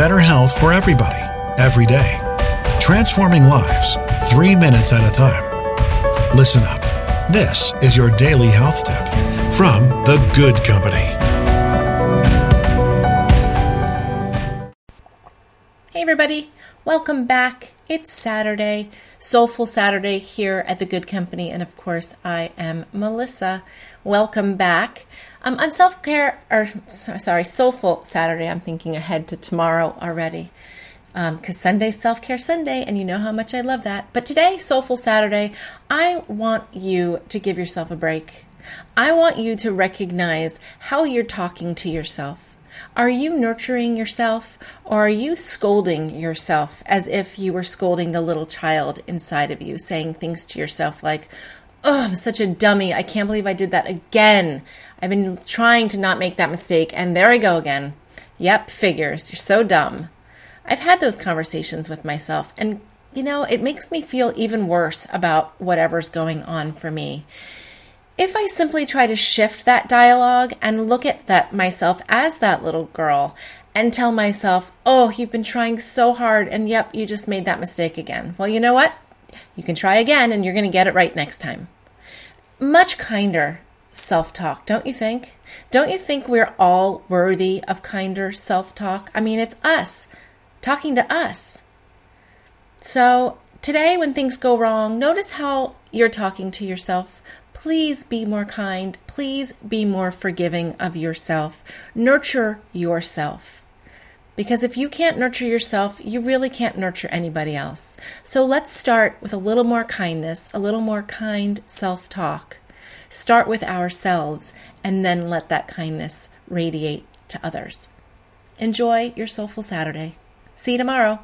better health for everybody, every day. Transforming lives, three minutes at a time. Listen up. This is your daily health tip from The Good Company. Hey, everybody, welcome back. It's Saturday, Soulful Saturday here at the Good Company, and of course, I am Melissa. Welcome back. Um, on self care, or sorry, Soulful Saturday, I'm thinking ahead to tomorrow already because um, Sunday's Self Care Sunday, and you know how much I love that. But today, Soulful Saturday, I want you to give yourself a break. I want you to recognize how you're talking to yourself. Are you nurturing yourself or are you scolding yourself as if you were scolding the little child inside of you, saying things to yourself like, Oh, I'm such a dummy. I can't believe I did that again. I've been trying to not make that mistake, and there I go again. Yep, figures. You're so dumb. I've had those conversations with myself, and you know, it makes me feel even worse about whatever's going on for me. If I simply try to shift that dialogue and look at that myself as that little girl and tell myself, "Oh, you've been trying so hard and yep, you just made that mistake again." Well, you know what? You can try again and you're going to get it right next time. Much kinder self talk, don't you think? Don't you think we're all worthy of kinder self talk? I mean, it's us talking to us. So, today, when things go wrong, notice how you're talking to yourself Please be more kind. Please be more forgiving of yourself. Nurture yourself. Because if you can't nurture yourself, you really can't nurture anybody else. So let's start with a little more kindness, a little more kind self talk. Start with ourselves and then let that kindness radiate to others. Enjoy your Soulful Saturday. See you tomorrow.